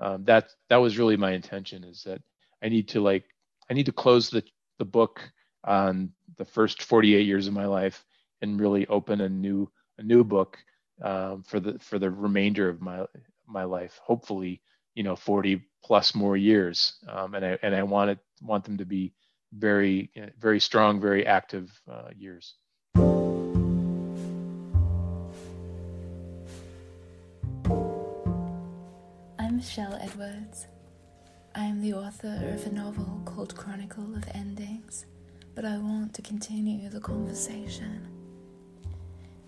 um, that that was really my intention is that I need to like I need to close the the book on the first 48 years of my life and really open a new a new book um, for the for the remainder of my my life. Hopefully, you know, 40 plus more years, um, and I and I want it want them to be very very strong, very active uh, years. Michelle Edwards. I am the author of a novel called Chronicle of Endings, but I want to continue the conversation.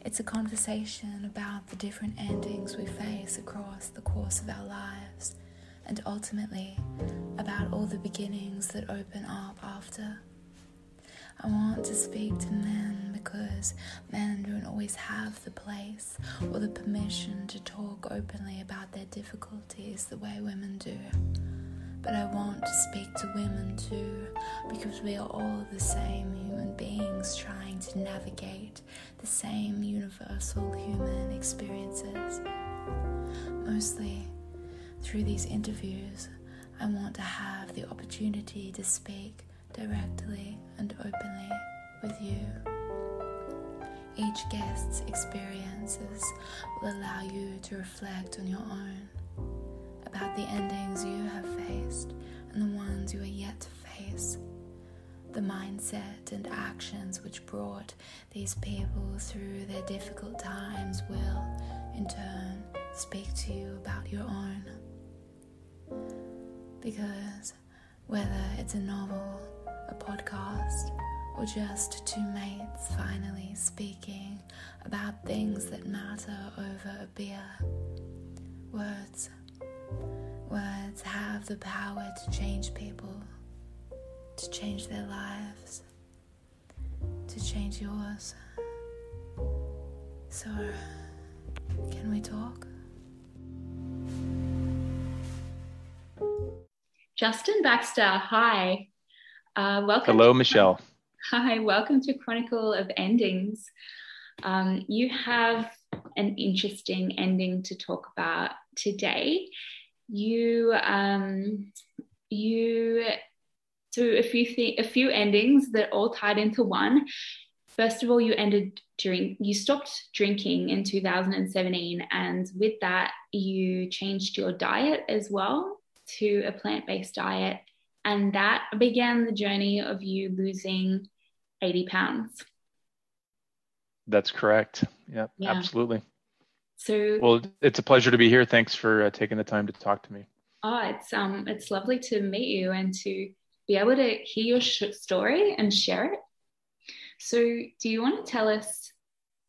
It's a conversation about the different endings we face across the course of our lives, and ultimately about all the beginnings that open up after. I want to speak to men because men don't always have the place or the permission to talk openly about their difficulties the way women do. But I want to speak to women too because we are all the same human beings trying to navigate the same universal human experiences. Mostly through these interviews, I want to have the opportunity to speak directly and openly with you. Each guest's experiences will allow you to reflect on your own, about the endings you have faced and the ones you are yet to face, the mindset and actions which brought these people through their difficult times will, in turn, speak to you about your own. Because whether it's a novel, a podcast, or just two mates finally speaking about things that matter over a beer. Words. Words have the power to change people, to change their lives, to change yours. So, can we talk? Justin Baxter, hi. Uh, welcome. Hello, Michelle. Hi, welcome to Chronicle of Endings. Um, you have an interesting ending to talk about today. You, um, you, so a few th- a few endings that all tied into one. First of all, you ended drink. You stopped drinking in 2017, and with that, you changed your diet as well to a plant based diet and that began the journey of you losing 80 pounds. That's correct. Yep, yeah, absolutely. So, well, it's a pleasure to be here. Thanks for uh, taking the time to talk to me. Oh, it's um, it's lovely to meet you and to be able to hear your sh- story and share it. So, do you want to tell us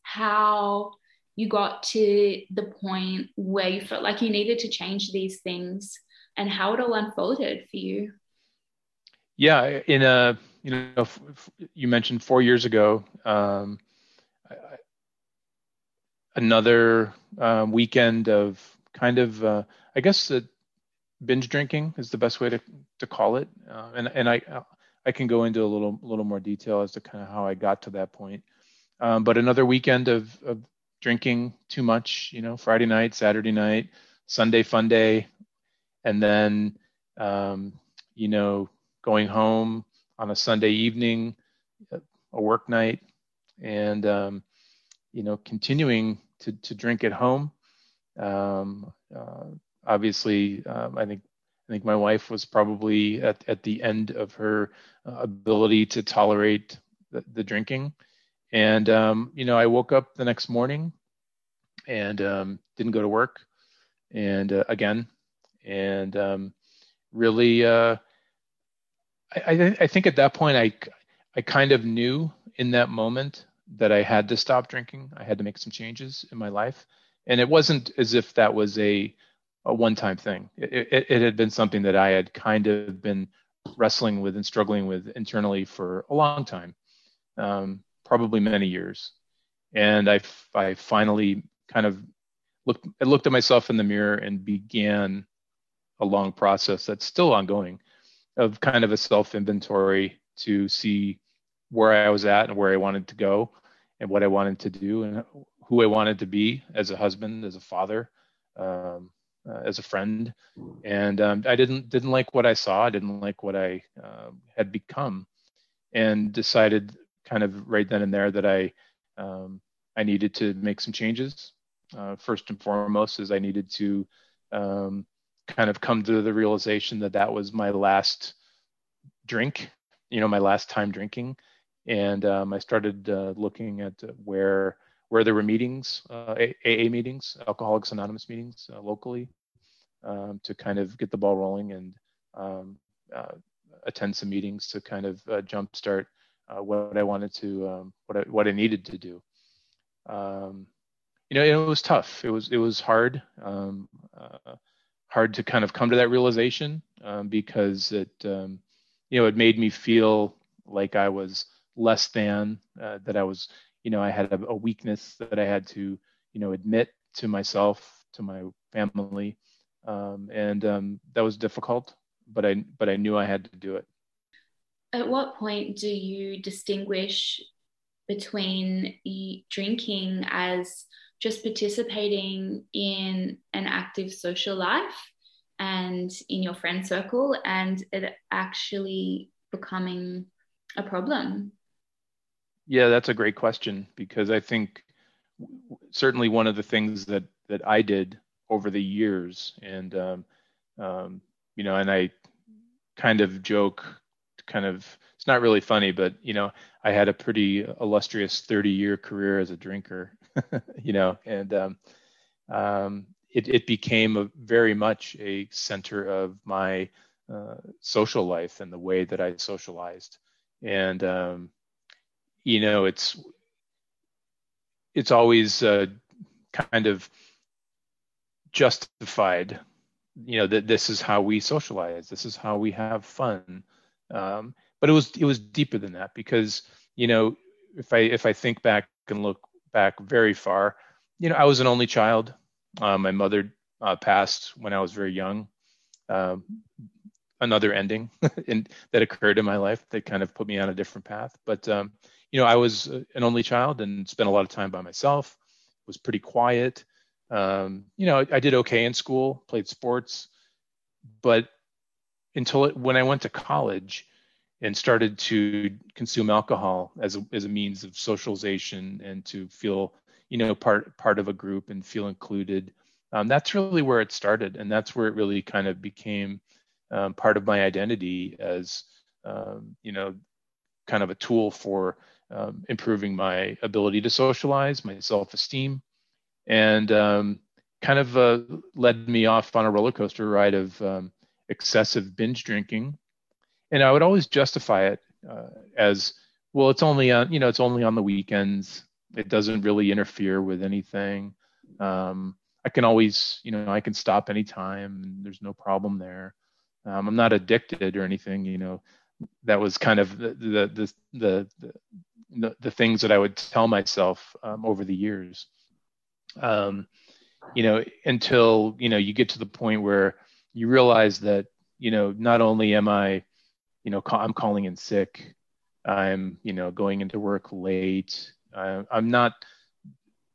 how you got to the point where you felt like you needed to change these things and how it all unfolded for you? Yeah, in a you know you mentioned four years ago, um, I, another uh, weekend of kind of uh, I guess the binge drinking is the best way to to call it, uh, and and I I can go into a little little more detail as to kind of how I got to that point. Um, but another weekend of, of drinking too much, you know, Friday night, Saturday night, Sunday fun day, and then um, you know going home on a Sunday evening, a work night, and um, you know continuing to to drink at home. Um, uh, obviously, um, I think I think my wife was probably at at the end of her uh, ability to tolerate the, the drinking, and um, you know I woke up the next morning and um, didn't go to work, and uh, again, and um, really uh, I, I think at that point I I kind of knew in that moment that I had to stop drinking. I had to make some changes in my life, and it wasn't as if that was a a one-time thing. It, it, it had been something that I had kind of been wrestling with and struggling with internally for a long time, um, probably many years. And I, I finally kind of looked, I looked at myself in the mirror and began a long process that's still ongoing of kind of a self inventory to see where I was at and where I wanted to go and what I wanted to do and who I wanted to be as a husband, as a father, um, uh, as a friend, and um, I didn't didn't like what I saw. I didn't like what I uh, had become, and decided kind of right then and there that I um, I needed to make some changes. Uh, first and foremost, is I needed to um, kind of come to the realization that that was my last drink, you know, my last time drinking, and um, I started uh, looking at where where there were meetings, uh, AA meetings, Alcoholics Anonymous meetings uh, locally, um, to kind of get the ball rolling and um, uh, attend some meetings to kind of uh, jumpstart uh, what I wanted to, um, what I what I needed to do. Um, you know, it was tough. It was it was hard, um, uh, hard to kind of come to that realization um, because it, you know, it made me feel like I was less than, that I was you know, I had a, a weakness that I had to, you know, admit to myself, to my family, um, and um, that was difficult. But I, but I knew I had to do it. At what point do you distinguish between drinking as just participating in an active social life and in your friend circle and it actually becoming a problem? Yeah, that's a great question because I think certainly one of the things that that I did over the years, and um, um, you know, and I kind of joke, kind of it's not really funny, but you know, I had a pretty illustrious 30 year career as a drinker, you know, and um, um, it, it became a very much a center of my uh, social life and the way that I socialized. And um, you know it's it's always uh, kind of justified you know that this is how we socialize this is how we have fun um, but it was it was deeper than that because you know if i if i think back and look back very far. You know i was an only child. Uh, my mother uh, passed when i was very young. Um, another ending in, that occurred in my life that kind of put me on a different path. But um, you know, I was an only child and spent a lot of time by myself. Was pretty quiet. Um, you know, I did okay in school, played sports, but until it, when I went to college and started to consume alcohol as a, as a means of socialization and to feel, you know, part part of a group and feel included. Um, that's really where it started, and that's where it really kind of became um, part of my identity as, um, you know, kind of a tool for um, improving my ability to socialize, my self-esteem, and um, kind of uh, led me off on a roller coaster ride of um, excessive binge drinking. And I would always justify it uh, as, well, it's only on, you know, it's only on the weekends. It doesn't really interfere with anything. Um, I can always, you know, I can stop anytime. There's no problem there. Um, I'm not addicted or anything. You know, that was kind of the the the, the, the the, the things that I would tell myself um, over the years. Um, you know, until you know you get to the point where you realize that you know not only am I, you know, ca- I'm calling in sick, I'm you know going into work late. I'm not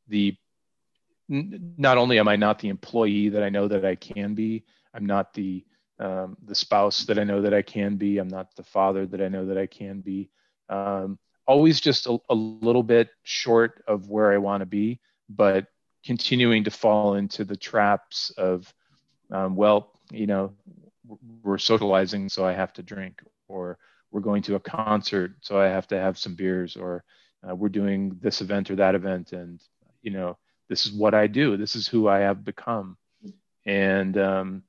the not only am I not the employee that I know that I can be, I'm not the um, the spouse that I know that I can be. I'm not the father that I know that I can be. Um, always just a, a little bit short of where I want to be, but continuing to fall into the traps of, um, well, you know, we're socializing, so I have to drink, or we're going to a concert, so I have to have some beers, or uh, we're doing this event or that event, and you know, this is what I do. This is who I have become, and um,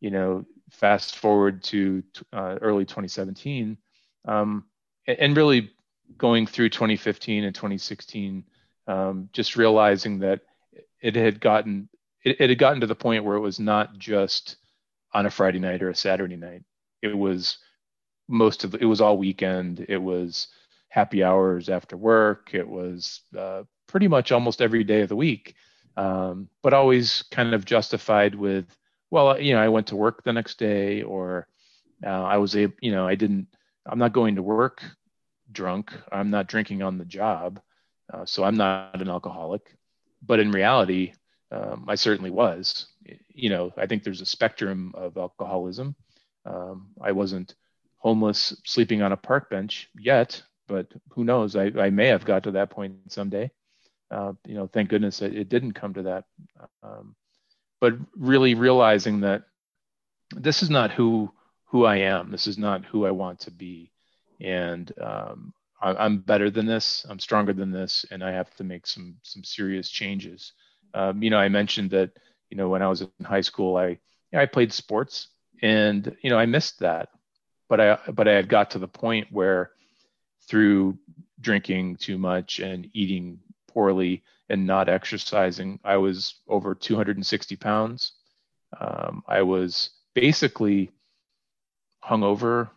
you know, fast forward to uh, early 2017, um, and really going through 2015 and 2016, um, just realizing that it had gotten it, it, had gotten to the point where it was not just on a Friday night or a Saturday night. It was most of it was all weekend. It was happy hours after work. It was uh, pretty much almost every day of the week, um, but always kind of justified with, well, you know, I went to work the next day, or uh, I was able, you know, I didn't. I'm not going to work drunk. I'm not drinking on the job, uh, so I'm not an alcoholic. But in reality, um, I certainly was. You know, I think there's a spectrum of alcoholism. Um, I wasn't homeless, sleeping on a park bench yet, but who knows? I, I may have got to that point someday. Uh, you know, thank goodness it, it didn't come to that. Um, but really realizing that this is not who who I am. This is not who I want to be, and um, I, am better than this. I'm stronger than this, and I have to make some some serious changes. Um, you know, I mentioned that you know when I was in high school, I you know, I played sports, and you know I missed that, but I but I had got to the point where through drinking too much and eating poorly and not exercising, I was over 260 pounds. Um, I was basically hungover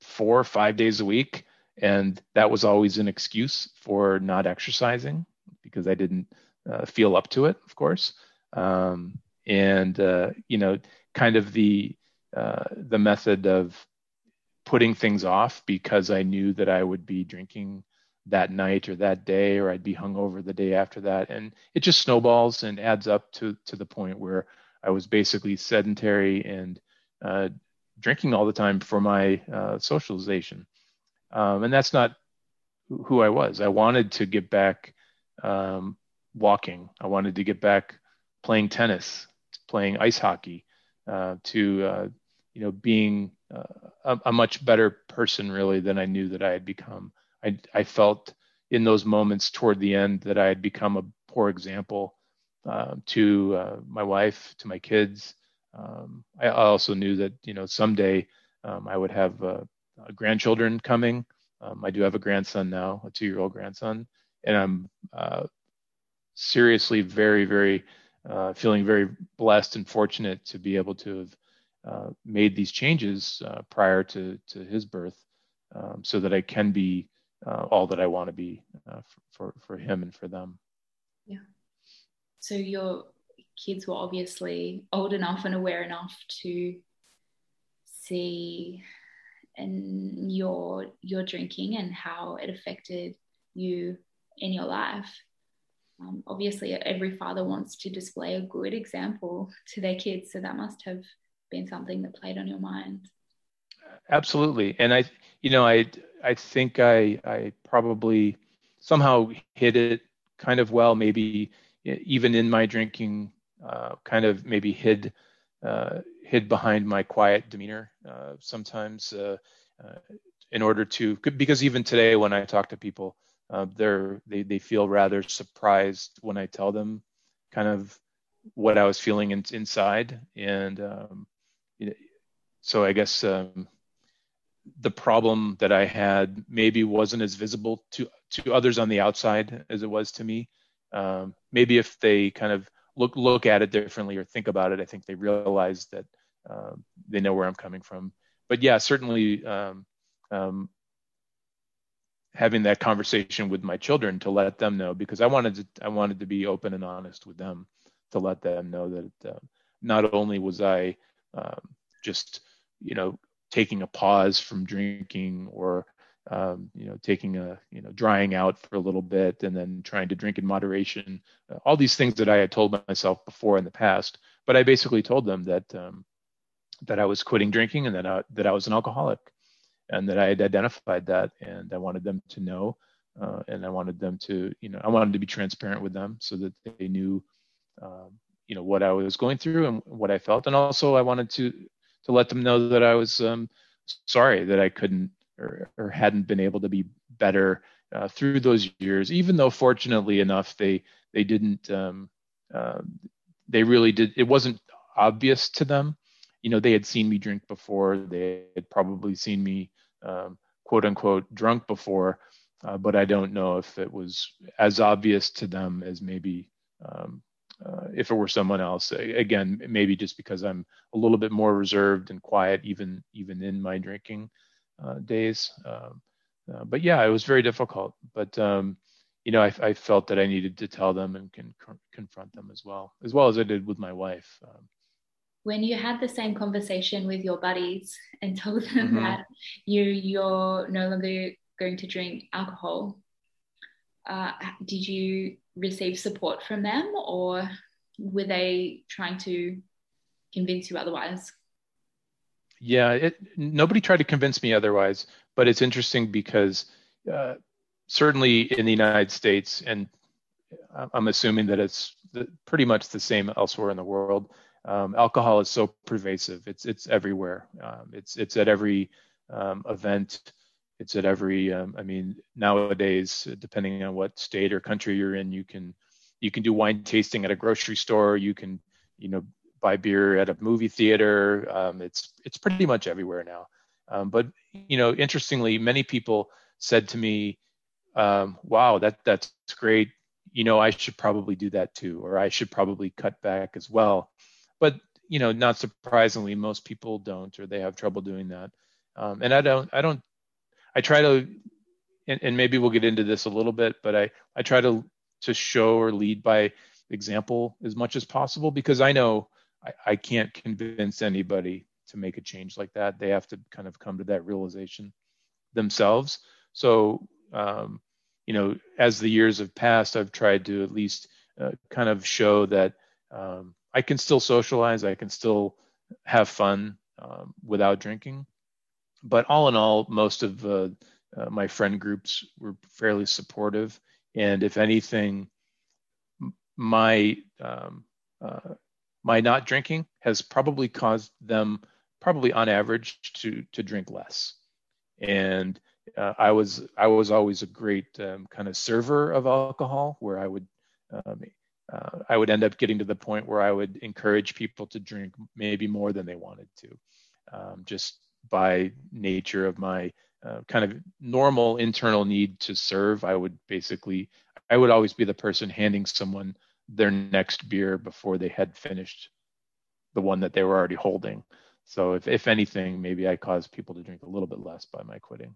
four or five days a week. And that was always an excuse for not exercising because I didn't uh, feel up to it, of course. Um, and, uh, you know, kind of the, uh, the method of putting things off because I knew that I would be drinking that night or that day, or I'd be hungover the day after that. And it just snowballs and adds up to, to the point where I was basically sedentary and uh, drinking all the time for my uh, socialization. Um, and that's not who I was. I wanted to get back um, walking. I wanted to get back playing tennis, playing ice hockey, uh, to uh, you know being uh, a, a, much better person really than I knew that I had become. I, I felt in those moments toward the end that I had become a poor example uh, to uh, my wife, to my kids, um, I also knew that you know someday um, I would have uh, grandchildren coming. Um, I do have a grandson now, a two-year-old grandson, and I'm uh, seriously very, very uh, feeling very blessed and fortunate to be able to have uh, made these changes uh, prior to to his birth, um, so that I can be uh, all that I want to be for, for for him and for them. Yeah. So your kids were obviously old enough and aware enough to see and your your drinking and how it affected you in your life. Um, obviously, every father wants to display a good example to their kids, so that must have been something that played on your mind. Absolutely, and I, you know, I I think I I probably somehow hit it kind of well, maybe even in my drinking uh, kind of maybe hid uh, hid behind my quiet demeanor uh, sometimes uh, uh, in order to because even today when I talk to people they're they, they feel rather surprised when I tell them kind of what I was feeling in, inside and um, so I guess um, the problem that I had maybe wasn't as visible to to others on the outside as it was to me. Um, maybe if they kind of look look at it differently or think about it, I think they realize that um, they know where I'm coming from. But yeah, certainly um, um, having that conversation with my children to let them know because I wanted to I wanted to be open and honest with them to let them know that uh, not only was I um, just you know taking a pause from drinking or um, you know, taking a, you know, drying out for a little bit and then trying to drink in moderation, uh, all these things that I had told myself before in the past. But I basically told them that, um, that I was quitting drinking and that I, that I was an alcoholic and that I had identified that and I wanted them to know. Uh, and I wanted them to, you know, I wanted to be transparent with them so that they knew, um, you know, what I was going through and what I felt. And also I wanted to, to let them know that I was um, sorry that I couldn't or, or hadn't been able to be better uh, through those years, even though fortunately enough they they didn't um, uh, they really did it wasn't obvious to them. You know, they had seen me drink before. They had probably seen me um, quote unquote drunk before, uh, but I don't know if it was as obvious to them as maybe um, uh, if it were someone else. Again, maybe just because I'm a little bit more reserved and quiet, even even in my drinking. Uh, days. Um, uh, but yeah, it was very difficult. But um, you know, I, I, felt that I needed to tell them and can confront them as well, as well as I did with my wife. Um, when you had the same conversation with your buddies and told them mm-hmm. that you you're no longer going to drink alcohol, uh, did you receive support from them or? were they trying to convince you otherwise? Yeah, it, nobody tried to convince me otherwise, but it's interesting because uh, certainly in the United States, and I'm assuming that it's pretty much the same elsewhere in the world. Um, alcohol is so pervasive; it's it's everywhere. Um, it's it's at every um, event. It's at every. Um, I mean, nowadays, depending on what state or country you're in, you can you can do wine tasting at a grocery store. You can you know buy beer at a movie theater. Um, it's it's pretty much everywhere now. Um, but you know, interestingly, many people said to me, um, "Wow, that that's great. You know, I should probably do that too, or I should probably cut back as well." But you know, not surprisingly, most people don't, or they have trouble doing that. Um, and I don't, I don't, I try to, and, and maybe we'll get into this a little bit, but I I try to to show or lead by example as much as possible because I know I, I can't convince anybody to make a change like that. They have to kind of come to that realization themselves. So, um, you know, as the years have passed, I've tried to at least uh, kind of show that um, I can still socialize, I can still have fun um, without drinking. But all in all, most of uh, uh, my friend groups were fairly supportive. And if anything, my um, uh, my not drinking has probably caused them probably on average to to drink less and uh, i was i was always a great um, kind of server of alcohol where i would um, uh, i would end up getting to the point where i would encourage people to drink maybe more than they wanted to um, just by nature of my uh, kind of normal internal need to serve i would basically i would always be the person handing someone their next beer before they had finished the one that they were already holding. So if, if anything, maybe I caused people to drink a little bit less by my quitting.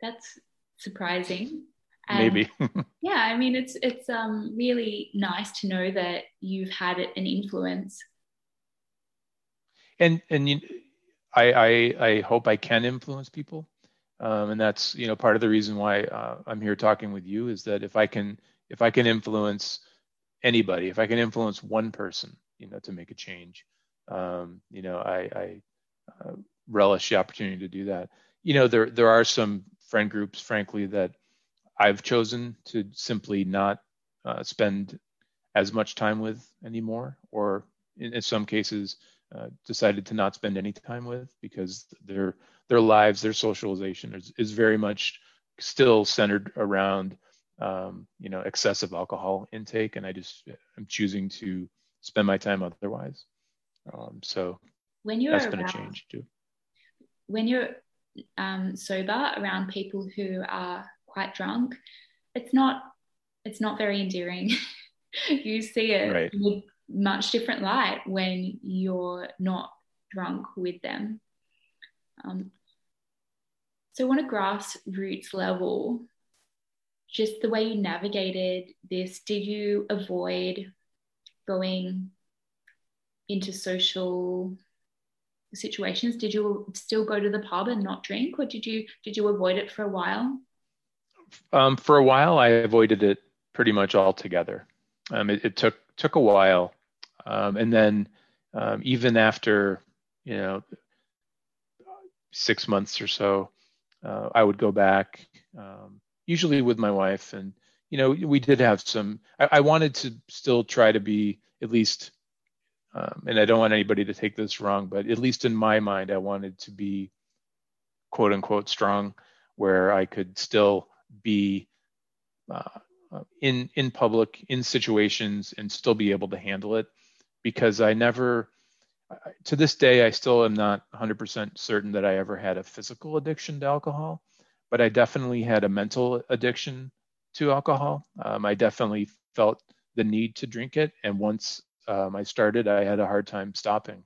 That's surprising. And maybe. yeah, I mean it's it's um really nice to know that you've had an influence. And and you, I, I I hope I can influence people. Um, and that's you know part of the reason why uh, I'm here talking with you is that if I can if I can influence anybody, if I can influence one person, you know, to make a change, um, you know, I, I uh, relish the opportunity to do that. You know, there there are some friend groups, frankly, that I've chosen to simply not uh, spend as much time with anymore, or in, in some cases, uh, decided to not spend any time with because their their lives, their socialization is, is very much still centered around um, you know, excessive alcohol intake, and I just I'm choosing to spend my time otherwise. Um, so when you're that's around, been a change too. When you're um, sober around people who are quite drunk, it's not it's not very endearing. you see it right. Much different light when you're not drunk with them. Um, so on a grassroots level, just the way you navigated this, did you avoid going into social situations? Did you still go to the pub and not drink, or did you did you avoid it for a while? Um, for a while, I avoided it pretty much altogether. Um, it, it, took took a while, um, and then um, even after you know six months or so, uh, I would go back. Um, usually with my wife. And, you know, we did have some, I, I wanted to still try to be at least, um, and I don't want anybody to take this wrong, but at least in my mind, I wanted to be quote unquote strong where I could still be uh, in in public in situations and still be able to handle it because I never to this day I still am not 100% certain that I ever had a physical addiction to alcohol but I definitely had a mental addiction to alcohol. Um, I definitely felt the need to drink it, and once um, I started, I had a hard time stopping.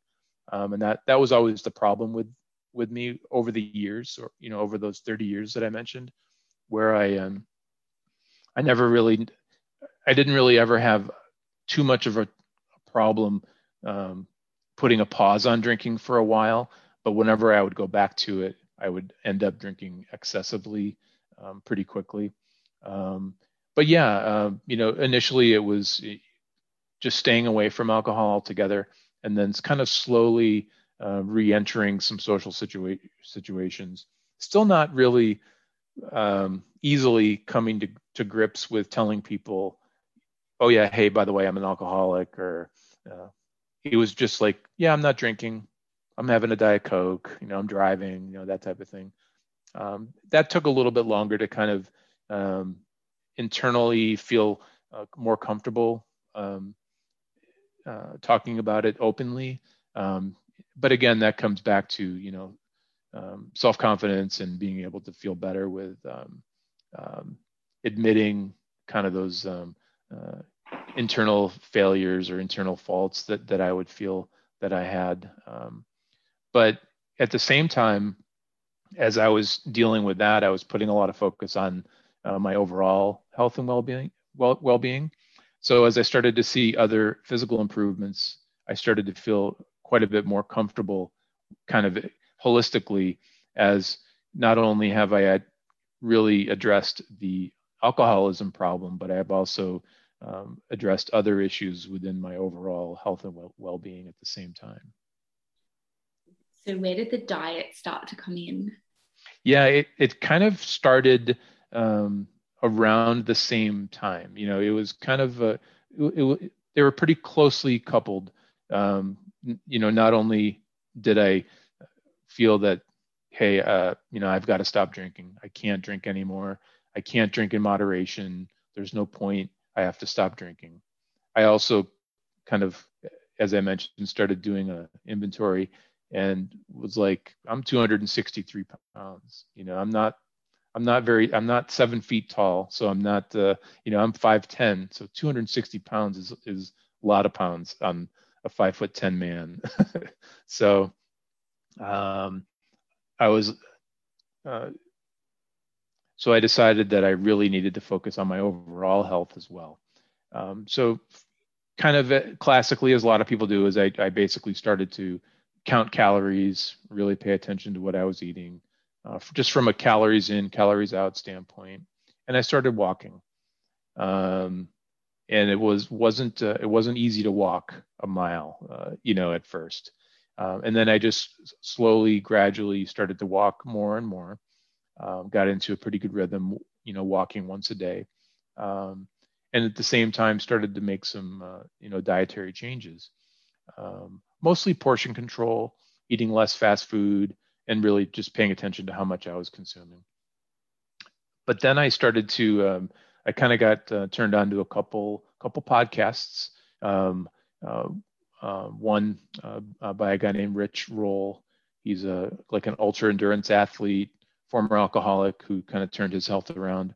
Um, and that that was always the problem with with me over the years, or you know, over those 30 years that I mentioned, where I um, I never really, I didn't really ever have too much of a, a problem um, putting a pause on drinking for a while. But whenever I would go back to it, I would end up drinking excessively um, pretty quickly. Um, but yeah, uh, you know, initially it was just staying away from alcohol altogether, and then kind of slowly uh, re-entering some social situa- situations. Still not really um, easily coming to, to grips with telling people, "Oh yeah, hey, by the way, I'm an alcoholic," or uh, he was just like, "Yeah, I'm not drinking. I'm having a diet coke. You know, I'm driving. You know, that type of thing." Um, that took a little bit longer to kind of um, internally feel uh, more comfortable um, uh, talking about it openly. Um, but again, that comes back to you know um, self confidence and being able to feel better with um, admitting kind of those uh, internal failures or internal faults that that I would feel that I had. Um, but at the same time, as I was dealing with that, I was putting a lot of focus on uh, my overall health and well-being. Well, well-being. So as I started to see other physical improvements, I started to feel quite a bit more comfortable, kind of holistically, as not only have I really addressed the alcoholism problem, but I have also um, addressed other issues within my overall health and well being at the same time. So, where did the diet start to come in? Yeah, it, it kind of started um, around the same time. You know, it was kind of a, it, it, they were pretty closely coupled. Um, you know, not only did I feel that, hey, uh, you know, I've got to stop drinking. I can't drink anymore. I can't drink in moderation. There's no point. I have to stop drinking. I also kind of, as I mentioned, started doing an inventory and was like, I'm 263 pounds. You know, I'm not I'm not very, I'm not seven feet tall, so I'm not, uh, you know, I'm 5'10, so 260 pounds is, is a lot of pounds on a five foot 10 man. so um, I was, uh, so I decided that I really needed to focus on my overall health as well. Um, so kind of classically, as a lot of people do, is I, I basically started to count calories, really pay attention to what I was eating, uh, just from a calories in, calories out standpoint. And I started walking. Um, and it was wasn't uh, it wasn't easy to walk a mile, uh, you know, at first. Um, and then I just slowly, gradually started to walk more and more. Um, got into a pretty good rhythm, you know, walking once a day. Um, and at the same time, started to make some, uh, you know, dietary changes. Um, mostly portion control, eating less fast food, and really just paying attention to how much I was consuming. But then I started to, um, I kind of got uh, turned on to a couple couple podcasts. Um, uh, uh, one uh, uh, by a guy named Rich Roll. He's a like an ultra endurance athlete, former alcoholic who kind of turned his health around.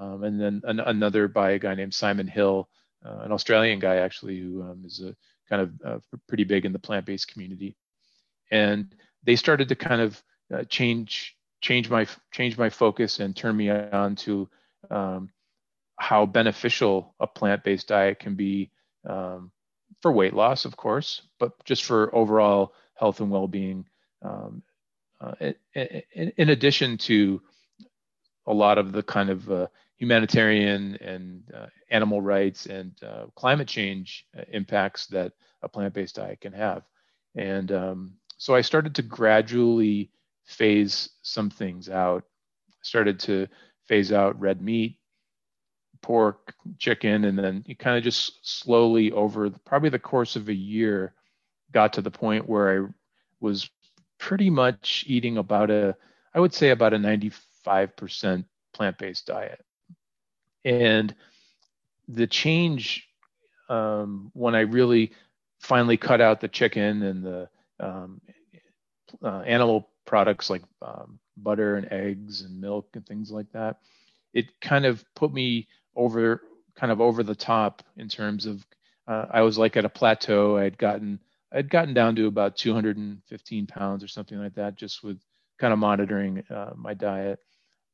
Um, and then an, another by a guy named Simon Hill, uh, an Australian guy actually who um, is a kind of pretty big in the plant-based community. And they started to kind of uh, change change my change my focus and turn me on to um, how beneficial a plant-based diet can be um, for weight loss, of course, but just for overall health and well-being. Uh, in, in, addition to a lot of the kind of uh, humanitarian and uh, animal rights and uh, climate change uh, impacts that a plant-based diet can have, and um, so I started to gradually phase some things out. Started to phase out red meat, pork, chicken, and then you kind of just slowly over probably the course of a year got to the point where I was pretty much eating about a, I would say about a 95% plant-based diet. And the change um, when I really finally cut out the chicken and the um, uh, animal products like um, butter and eggs and milk and things like that, it kind of put me over kind of over the top in terms of uh, I was like at a plateau. I had gotten I'd gotten down to about 215 pounds or something like that, just with kind of monitoring uh, my diet.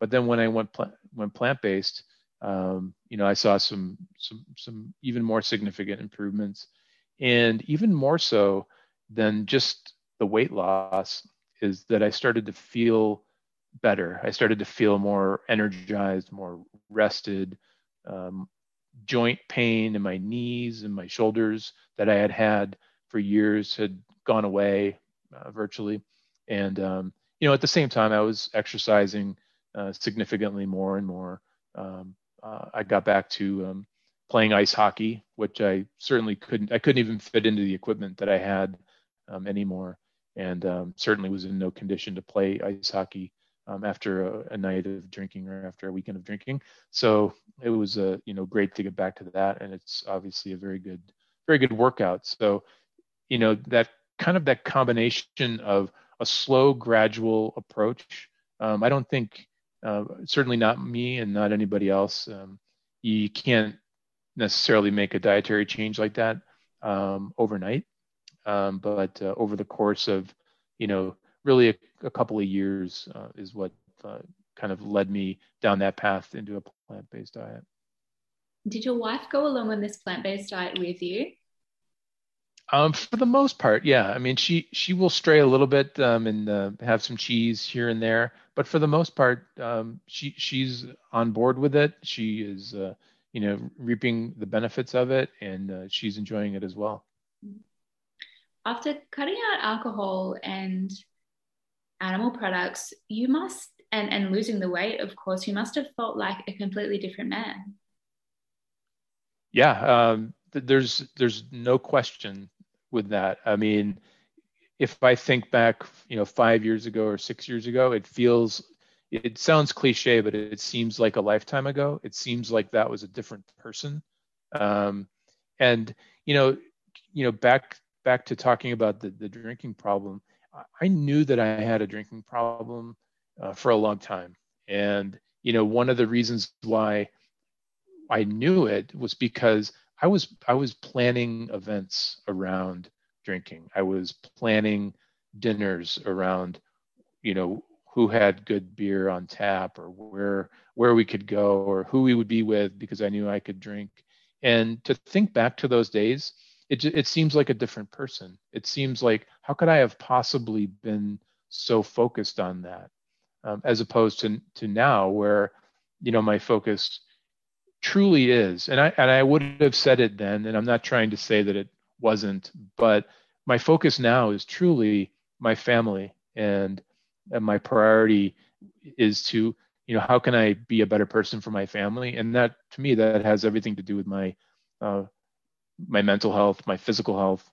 But then when I went pl- went plant based, um, you know, I saw some some some even more significant improvements, and even more so than just the weight loss is that I started to feel better. I started to feel more energized, more rested, um, joint pain in my knees and my shoulders that I had had for years had gone away uh, virtually. And, um, you know, at the same time, I was exercising uh, significantly more and more. Um, uh, I got back to um, playing ice hockey, which I certainly couldn't, I couldn't even fit into the equipment that I had um, anymore. And um, certainly was in no condition to play ice hockey um, after a, a, night of drinking or after a weekend of drinking. So it was a, uh, you know, great to get back to that. And it's obviously a very good, very good workout. So, you know, that kind of that combination of a slow, gradual approach. Um, I don't think, uh, certainly not me and not anybody else. Um, you can't necessarily make a dietary change like that um, overnight, um, but uh, over the course of, you know, really a, a couple of years uh, is what uh, kind of led me down that path into a plant-based diet. Did your wife go along on this plant-based diet with you? Um, for the most part, yeah. I mean, she she will stray a little bit um, and uh, have some cheese here and there, but for the most part, um, she she's on board with it. She is, uh, you know, reaping the benefits of it, and uh, she's enjoying it as well. After cutting out alcohol and animal products, you must and and losing the weight, of course, you must have felt like a completely different man. Yeah, um, there's there's no question with that. I mean, if I think back, you know, five years ago or six years ago, it feels, it sounds cliche, but it, seems like a lifetime ago. It seems like that was a different person. Um, and you know, you know, back back to talking about the the drinking problem. I knew that I had a drinking problem uh, for a long time, and you know, one of the reasons why I knew it was because I was I was planning events around drinking. I was planning dinners around, you know, who had good beer on tap or where where we could go or who we would be with because I knew I could drink. And to think back to those days, it it seems like a different person. It seems like how could I have possibly been so focused on that, um, as opposed to to now where, you know, my focus truly is. And i and i would have said it then and i'm not trying to say that it wasn't but my focus now is truly my family and, and my priority is to you know how can i be a better person for my family? And that to me that has everything to do with my uh, my mental health my physical health.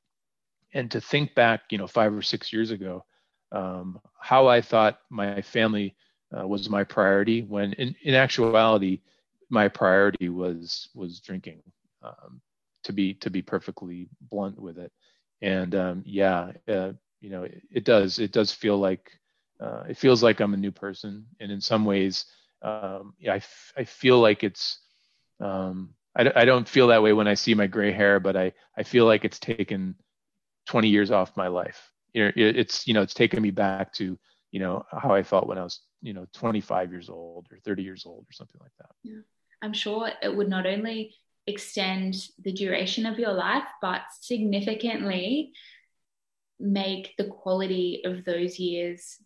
And to think back you know five or six years ago um, how i thought my family uh, was my priority when in, in actuality my priority was was drinking um, to be to be perfectly blunt with it. And um, yeah uh, you know it, it, does it does feel like uh, it feels like i'm a new person. And in some ways um, yeah, I, f- I feel like it's um, I, d- I don't feel that way when i see my gray hair but i i feel like it's taken 20 years off my life. It's you know it's taken me back to you know how i felt when i was you know 25 years old or 30 years old or something like that. Yeah I'm sure it would not only extend the duration of your life, but significantly make the quality of those years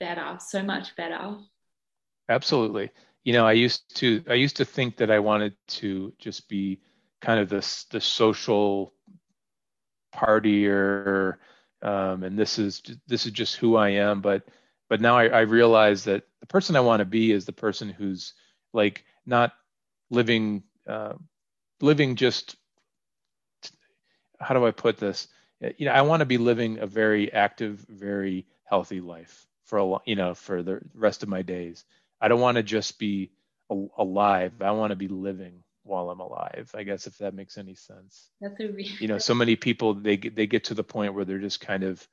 better, so much better. Absolutely. You know, I used to I used to think that I wanted to just be kind of this the social partier, um, and this is this is just who I am. But but now I, I realize that the person I want to be is the person who's like not living uh, living just how do I put this? You know, I want to be living a very active, very healthy life for a you know for the rest of my days. I don't want to just be alive. I want to be living while I'm alive. I guess if that makes any sense. That's a really you know, so many people they get, they get to the point where they're just kind of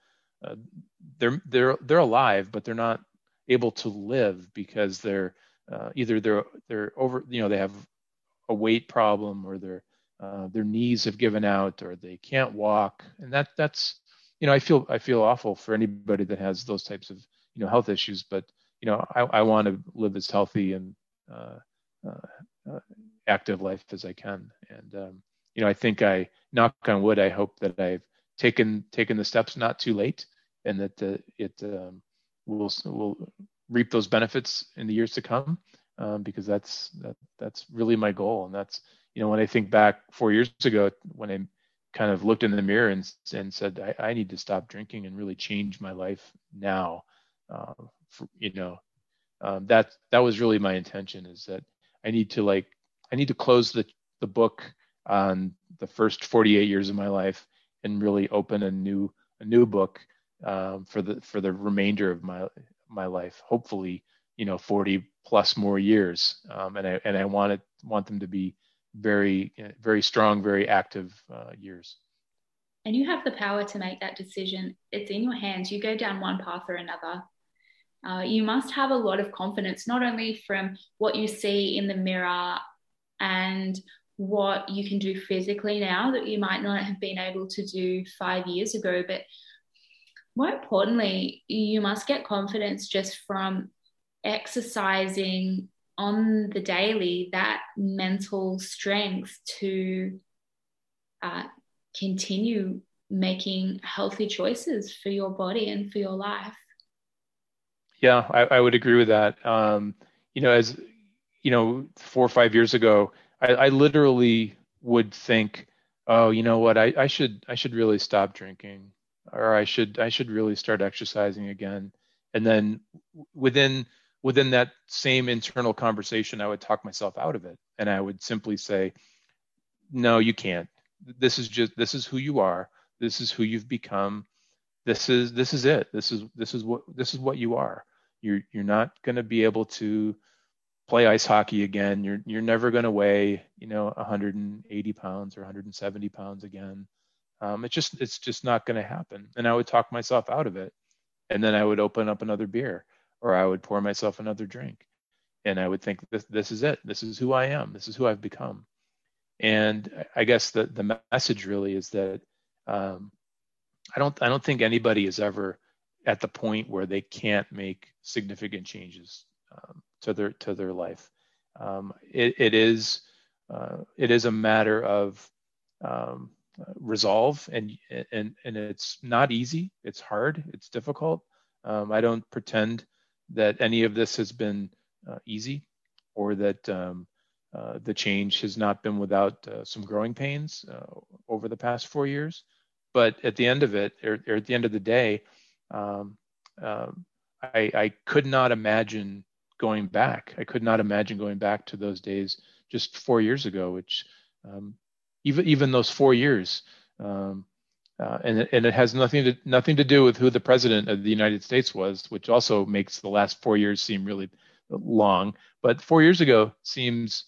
uh, they're they're they're alive, but they're not able to live because they're uh, either they're they're over you know they have a weight problem or their uh, their knees have given out or they can't walk. And that that's you know I feel I feel awful for anybody that has those types of you know health issues but you know I, I want to live as healthy and uh, uh, uh, active life as I can. And um, you know I think I knock on wood I hope that I've taken taken the steps not too late and that it um, will will reap those benefits in the years to come. um, because that's that, that's really my goal. And that's you know when I think back four years ago when I kind of looked in the mirror and and said I, I need to stop drinking and really change my life now. Uh, for, you know um, that that was really my intention is that I need to like I need to close the the book on the first 48 years of my life and really open a new a new book um, for the for the remainder of my my life. Hopefully, you know, 40 plus more years, um, and I and I want it want them to be very very strong, very active uh, years. And you have the power to make that decision. It's in your hands. You go down one path or another. Uh, you must have a lot of confidence, not only from what you see in the mirror and what you can do physically now that you might not have been able to do five years ago, but more importantly, you must get confidence just from exercising on the daily that mental strength to uh, continue making healthy choices for your body and for your life. Yeah, I, I would agree with that. Um, you know, as you know, four or five years ago, I, I literally would think, oh, you know what, I, I should I should really stop drinking, or I should I should really start exercising again. And then within within that same internal conversation, I would talk myself out of it, and I would simply say, no, you can't. This is just this is who you are. This is who you've become. This is this is it. This is this is what this is what you are. You're you're not going to be able to play ice hockey again. You're you're never going to weigh you know 180 pounds or 170 pounds again. Um, it's just it's just not going to happen. And I would talk myself out of it, and then I would open up another beer or I would pour myself another drink, and I would think this this is it. This is who I am. This is who I've become. And I guess the the message really is that um, I don't I don't think anybody is ever at the point where they can't make significant changes um, to their to their life. Um, it, it is uh, it is a matter of um, resolve and and and it's not easy. It's hard. It's difficult. Um, I don't pretend that any of this has been uh, easy or that um, uh, the change has not been without uh, some growing pains uh, over the past four years. But at the end of it, or, or at the end of the day, um, um, I, I, could not imagine going back. I could not imagine going back to those days just four years ago, which um, even even those four years, um, uh, and and it has nothing to nothing to do with who the president of the United States was, which also makes the last four years seem really long. But four years ago seems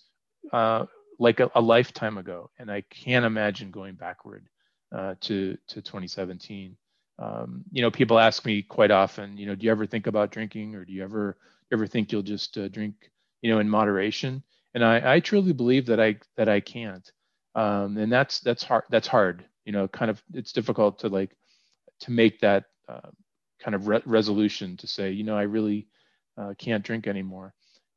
uh, like a, a, lifetime ago, and I can't imagine going backward uh, to to 2017 um, you know, people ask me quite often, you know, do you ever think about drinking, or do you ever ever think you'll just uh, drink, you know, in moderation? And I, I truly believe that I that I can't, um, and that's that's hard. That's hard. You know, kind of it's difficult to like to make that uh, kind of re- resolution to say, you know, I really uh, can't drink anymore.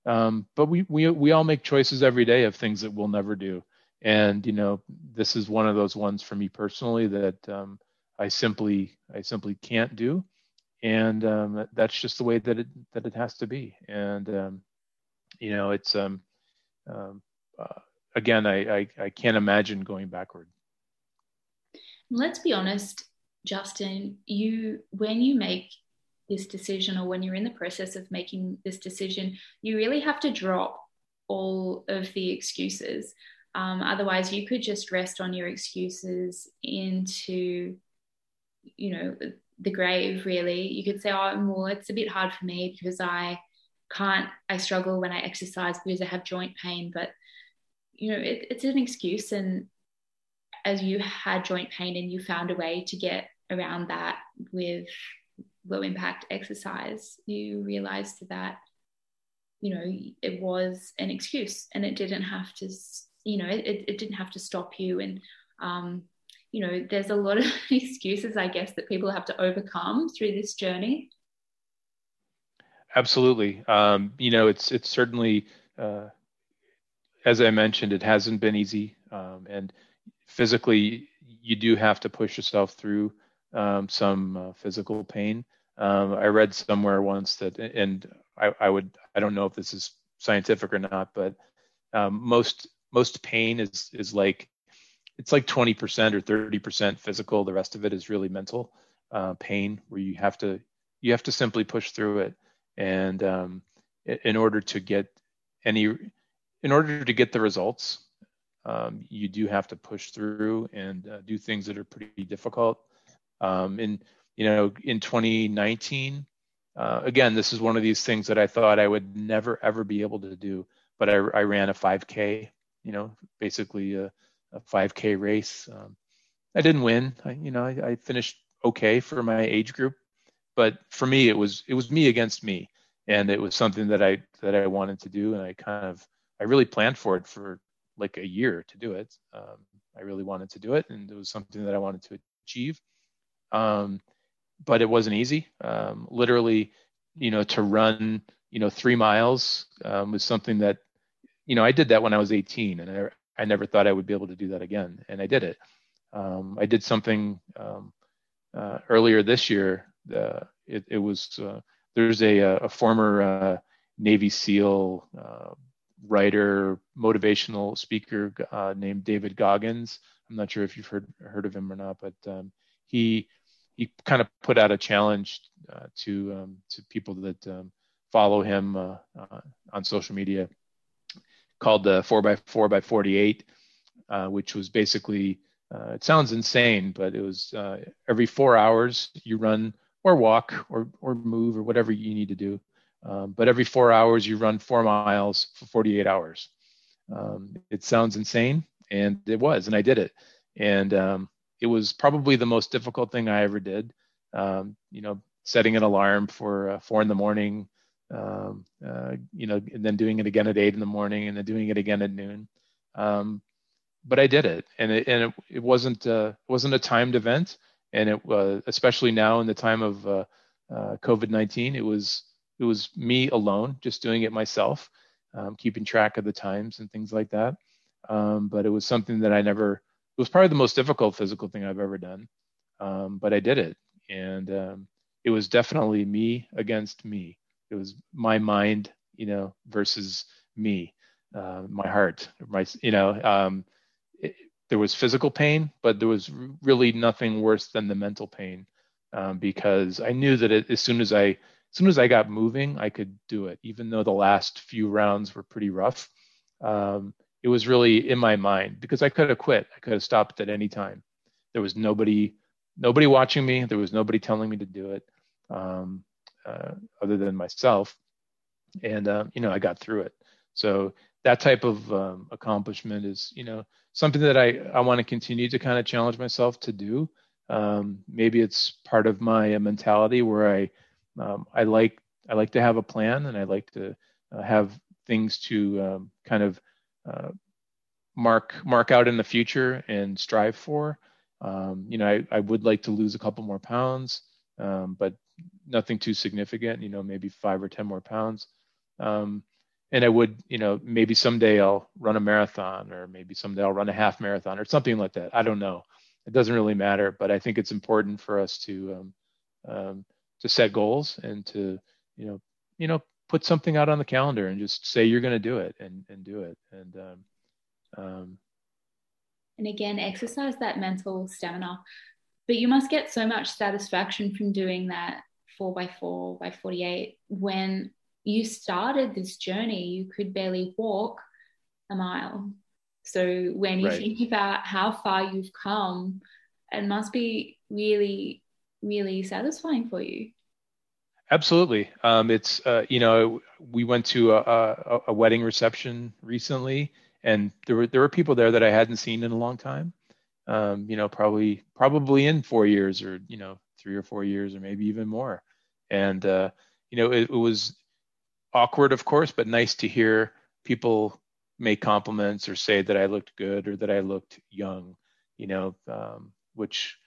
Um, but we we we all make choices every day of things that we'll never do, and you know, this is one of those ones for me personally that um, I simply I simply can't do, and um, that's just the way that it that it has to be. And um, you know, it's um, um, uh, again, I, I I can't imagine going backward. Let's be honest, Justin. You when you make this decision, or when you're in the process of making this decision, you really have to drop all of the excuses. Um, otherwise, you could just rest on your excuses into you know the grave really you could say oh well it's a bit hard for me because i can't i struggle when i exercise because i have joint pain but you know it, it's an excuse and as you had joint pain and you found a way to get around that with low impact exercise you realized that you know it was an excuse and it didn't have to you know it, it didn't have to stop you and um, you know, there's a lot of excuses, I guess, that people have to overcome through this journey. Absolutely. Um, you know, it's it's certainly, uh, as I mentioned, it hasn't been easy, um, and physically, you do have to push yourself through um, some uh, physical pain. Um, I read somewhere once that, and I, I would, I don't know if this is scientific or not, but um, most most pain is is like it's like 20% or 30% physical. The rest of it is really mental uh, pain, where you have to you have to simply push through it, and um, in order to get any in order to get the results, um, you do have to push through and uh, do things that are pretty difficult. Um, and you know, in 2019, uh, again, this is one of these things that I thought I would never ever be able to do, but I, I ran a 5K, you know, basically a, a 5K race. Um, I didn't win. I, you know, I, I, finished okay for my age group, but for me, it was it was me against me, and it was something that I that I wanted to do, and I kind of I really planned for it for like a year to do it. Um, I really wanted to do it, and it was something that I wanted to achieve. Um, but it wasn't easy. Um, literally, you know, to run, you know, three miles um, was something that, you know, I did that when I was 18, and I, I never thought I would be able to do that again, and I did it. Um, I did something um, uh, earlier this year. Uh, it, it, was uh, there's a, a former uh, Navy SEAL uh, writer, motivational speaker uh, named David Goggins. I'm not sure if you've heard heard of him or not, but um, he he kind of put out a challenge uh, to um, to people that um, follow him uh, uh, on social media called the four by four by 48, uh, which was basically uh, it sounds insane, but it was every four hours you run or walk or or move or whatever you need to do. Um, but every four hours you run four miles for 48 hours. Um, it sounds insane, and it was, and I did it. And um, it was probably the most difficult thing I ever did. Um, you know, setting an alarm for uh, four in the morning, um, uh, you know, and then doing it again at eight in the morning, and then doing it again at noon. Um, but I did it, and it and it, it wasn't uh, it wasn't a timed event, and it was especially now in the time of uh, uh, COVID nineteen, it was it was me alone, just doing it myself, um, keeping track of the times and things like that. Um, but it was something that I never it was probably the most difficult physical thing I've ever done, um, but I did it, and um, it was definitely me against me. It was my mind, you know, versus me, uh, my heart, my, you know. Um, it, there was physical pain, but there was really nothing worse than the mental pain, um, because I knew that it, as soon as I, soon as I got moving, I could do it, even though the last few rounds were pretty rough. Um, it was really in my mind because I could have quit. I could have stopped at any time. There was nobody, nobody watching me. There was nobody telling me to do it, um, uh, other than myself. And uh, you know, I got through it. So that type of um, accomplishment is, you know, something that I I want to continue to kind of challenge myself to do. Um, maybe it's part of my mentality where I um, I like I like to have a plan and I like to uh, have things to um, kind of uh, mark mark out in the future and strive for. Um, you know, I, I would like to lose a couple more pounds, um, but nothing too significant. You know, maybe five or ten more pounds. Um, and I would, you know, maybe someday I'll run a marathon, or maybe someday I'll run a half marathon, or something like that. I don't know. It doesn't really matter, but I think it's important for us to um, to set goals and to, you know, you know, put something out on the calendar and just say you're going to do it and and do it. And um, um, and again exercise that mental stamina. But you must get so much satisfaction from doing that 4 by 4 by 48 when you started this journey you could barely walk a mile. So when you right. think about how far you've come it must be really really satisfying for you Absolutely. Um, it's uh, you know we went to a, a, a, wedding reception recently, and there were there were people there that I hadn't seen in a long time. Um, you know, probably probably in four years or you know three or four years or maybe even more. And uh, you know, it, it was awkward, of course, but nice to hear people make compliments or say that I looked good or that I looked young. You know, um, which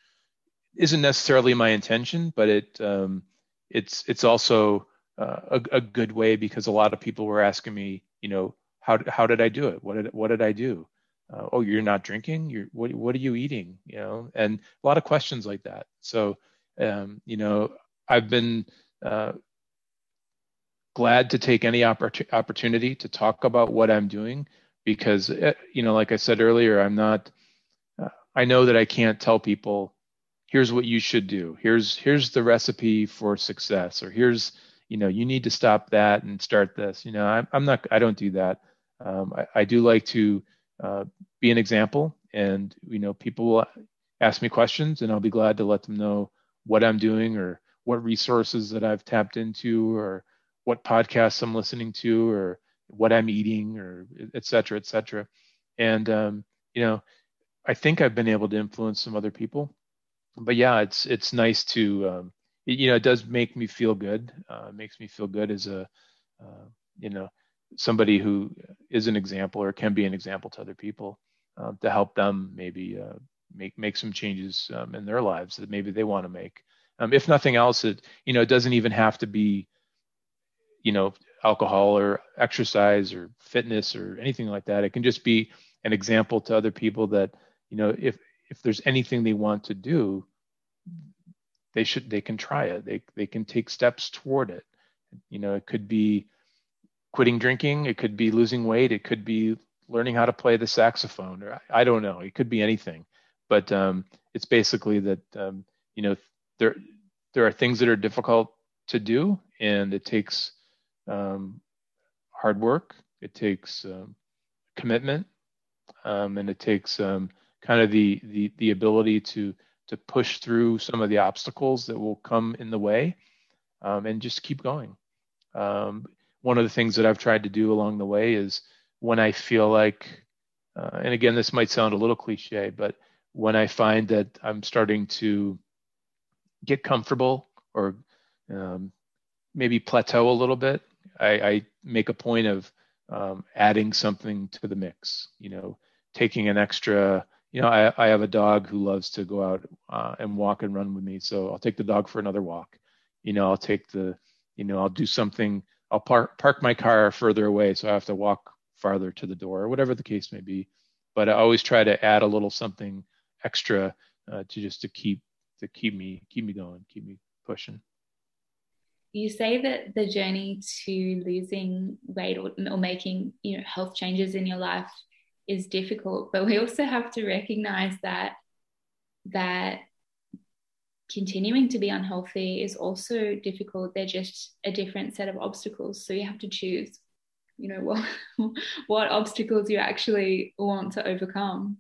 isn't necessarily my intention, but it um, it's it's also uh, a, a, good way because a lot of people were asking me, you know, how how did I do it? What did what did I do? Uh, oh, you're not drinking. You're what what are you eating? You know, and a lot of questions like that. So, um, you know, I've been uh, glad to take any oppor- opportunity to talk about what I'm doing because eh, you know like I said earlier I'm not uh, I know that I can't tell people here's what you should do. Here's here's the recipe for success or here's you know you need to stop that and start this. You know i'm, I'm not i don't do that. Um, I, I, do like to uh, be an example and you know people will ask me questions and i'll be glad to let them know what i'm doing or what resources that i've tapped into or what podcasts i'm listening to or what i'm eating or et cetera et cetera. And um, you know i think i've been able to influence some other people but yeah it's it's nice to um, you know, it does make me feel good. Uh, makes me feel good as a, uh, you know, somebody who is an example or can be an example to other people uh, to help them maybe uh, make make some changes um, in their lives that maybe they want to make. Um, if nothing else, it you know it doesn't even have to be, you know, alcohol or exercise or fitness or anything like that. It can just be an example to other people that you know if if there's anything they want to do they should they can try it. They they can take steps toward it. You know it could be quitting drinking. It could be losing weight. It could be learning how to play the saxophone or i don't know. It could be anything. But um, it's basically that um, you know there there are things that are difficult to do and it takes um, hard work. It takes um, commitment um, and it takes um, kind of the, the the ability to to push through some of the obstacles that will come in the way um, and just keep going. Um, one of the things that I've tried to do along the way is when I feel like, uh, and again, this might sound a little cliche, but when I find that I'm starting to get comfortable or um, maybe plateau a little bit, I, I make a point of um, adding something to the mix. You know, taking an extra you know, I, I have a dog who loves to go out uh, and walk and run with me. So I'll take the dog for another walk. You know, I'll take the, you know, I'll do something. I'll park park my car further away, so I have to walk farther to the door, or whatever the case may be. But I always try to add a little something extra uh, to just to keep to keep me keep me going, keep me pushing. You say that the journey to losing weight or, or making you know health changes in your life is difficult, but we also have to recognize that that continuing to be unhealthy is also difficult. They're just a different set of obstacles. So you have to choose, you know, what what obstacles you actually want to overcome.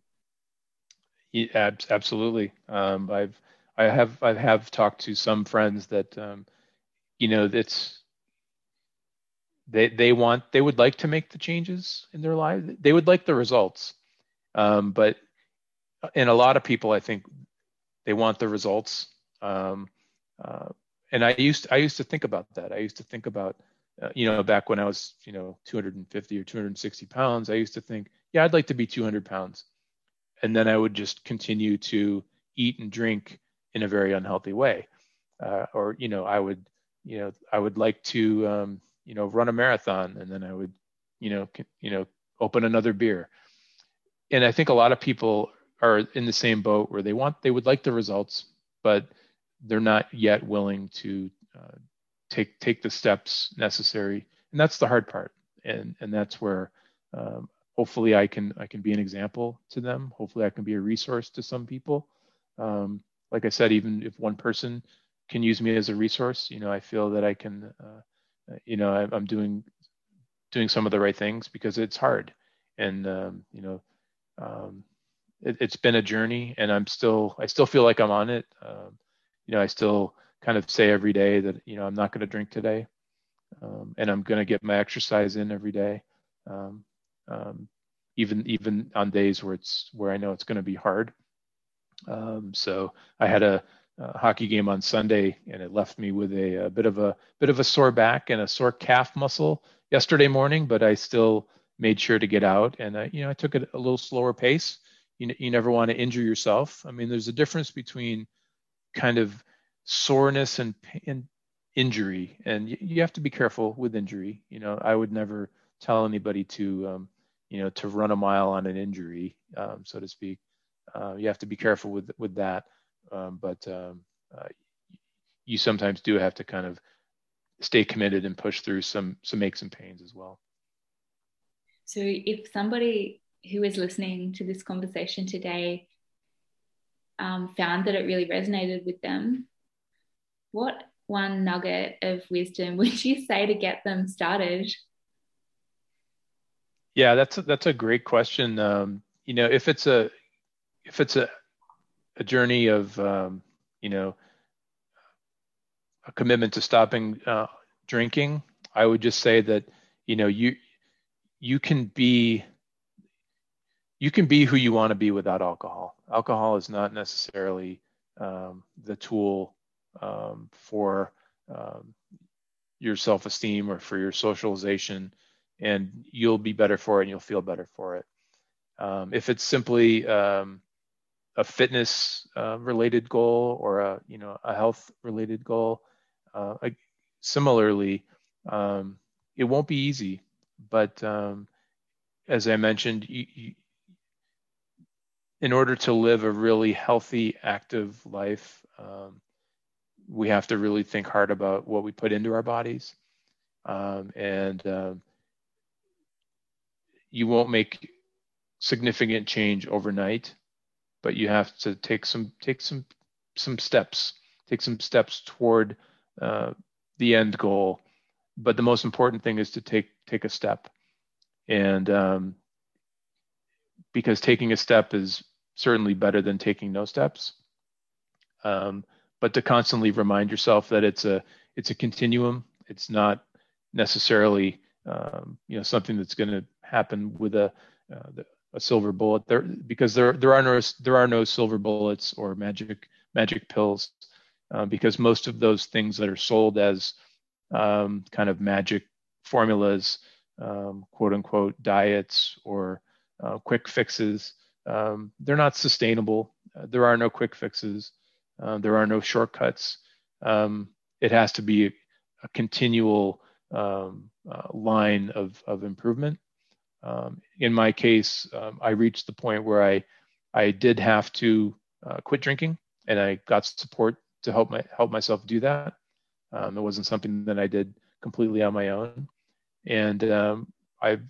Yeah, absolutely. Um, I've I have I have talked to some friends that um, you know that's they they want they would like to make the changes in their lives. They would like the results, um, but in a lot of people, I think they want the results. Um, uh, and I used I used to think about that. I used to think about uh, you know back when I was you know 250 or 260 pounds. I used to think yeah I'd like to be 200 pounds, and then I would just continue to eat and drink in a very unhealthy way, uh, or you know I would you know I would like to um, you know run a marathon and then i would you know you know open another beer. And i think a lot of people are in the same boat where they want they would like the results but they're not yet willing to uh, take take the steps necessary. And that's the hard part. And and that's where um, hopefully i can i can be an example to them. Hopefully i can be a resource to some people. Um, like i said even if one person can use me as a resource you know i feel that i can uh, you know I, am doing doing some of the right things because it's hard. And um, you know um, it, has been a journey and i'm still i still feel like i'm on it. Um, you know i still kind of say every day that you know i'm not going to drink today. Um, and i'm going to get my exercise in every day. Um, um, even even on days where it's where i know it's going to be hard. So i had a uh, hockey game on Sunday, and it left me with a, a, bit of a bit of a sore back and a sore calf muscle yesterday morning. But I still made sure to get out, and I, you know, I took it a little slower pace. You you never want to injure yourself. I mean, there's a difference between kind of soreness and, and injury, and you, you have to be careful with injury. You know, I would never tell anybody to, um, you know, to run a mile on an injury, um, so to speak. Uh, you have to be careful with with that um, but um, uh, you sometimes do have to kind of stay committed and push through some some aches and pains as well. So if somebody who is listening to this conversation today um, found that it really resonated with them, what one nugget of wisdom would you say to get them started? Yeah, that's a, that's a great question. Um, you know, if it's a if it's a a journey of um, you know a commitment to stopping uh, drinking, I would just say that you know you you can be you can be who you want to be without alcohol. Alcohol is not necessarily um, the tool um, for um, your self-esteem or for your socialization, and you'll be better for it and you'll feel better for it. Um, if it's simply um, a fitness uh, related goal or a you know a health related goal, uh, similarly, um, it won't be easy. But as I mentioned, you, you, in order to live a really healthy, active life, um, we have to really think hard about what we put into our bodies. Um, and um, you won't make significant change overnight, but you have to take some take some some steps, take some steps toward uh, the end goal. But the most important thing is to take take a step, and um, because taking a step is certainly better than taking no steps. Um, but to constantly remind yourself that it's a it's a continuum. It's not necessarily um, you know something that's going to happen with a uh, a silver bullet there because there there are no there are no silver bullets or magic magic pills uh, because most of those things that are sold as um, kind of magic formulas, um, quote unquote diets or uh, quick fixes, um, they're not sustainable. Uh, there are no quick fixes. Uh, there are no shortcuts. Um, it has to be a, a continual um, uh, line of, of improvement. Um, in my case, um, I reached the point where I I did have to uh, quit drinking, and I got support to help my help myself do that. Um, it wasn't something that I did completely on my own, and um, I've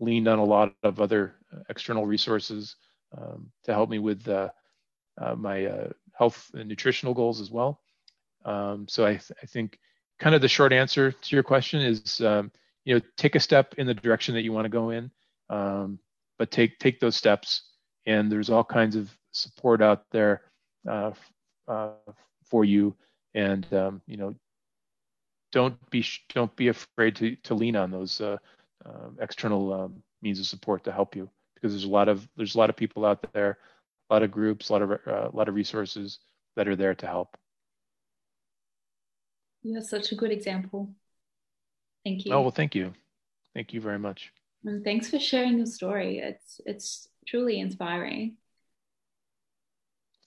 leaned on a lot of other external resources um, to help me with uh, uh, my uh, health and nutritional goals as well. Um, so I, th- I, think kind of the short answer to your question is, you know, take a step in the direction that you want to go in, um, but take take those steps. And there's all kinds of support out there uh, uh, for you. And um, you know, don't be don't be afraid to to lean on those uh, external um, means of support to help you because there's a lot of there's a lot of people out there, a lot of groups, a lot of uh, a lot of resources that are there to help. You're such a good example. Thank you. Oh well, thank you, thank you very much. And thanks for sharing your story. It's it's truly inspiring.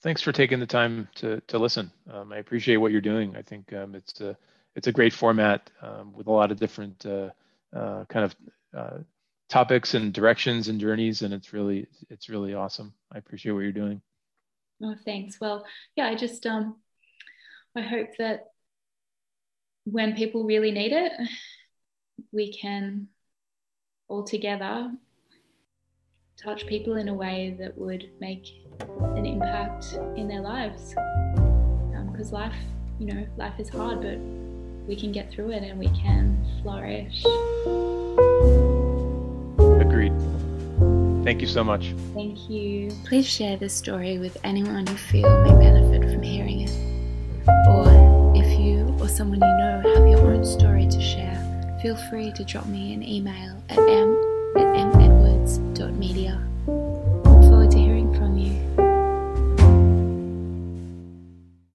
Thanks for taking the time to to listen. Um, I appreciate what you're doing. I think um, it's a it's a great format um, with a lot of different uh, uh, kind of uh, topics and directions and journeys and it's really it's really awesome i appreciate what you're doing oh thanks well yeah i just um i hope that when people really need it we can all together touch people in a way that would make an impact in their lives because um, life you know life is hard but we can get through it and we can flourish Agreed. Thank you so much. Thank you. Please share this story with anyone you feel may benefit from hearing it. Or if you or someone you know have your own story to share, feel free to drop me an email at m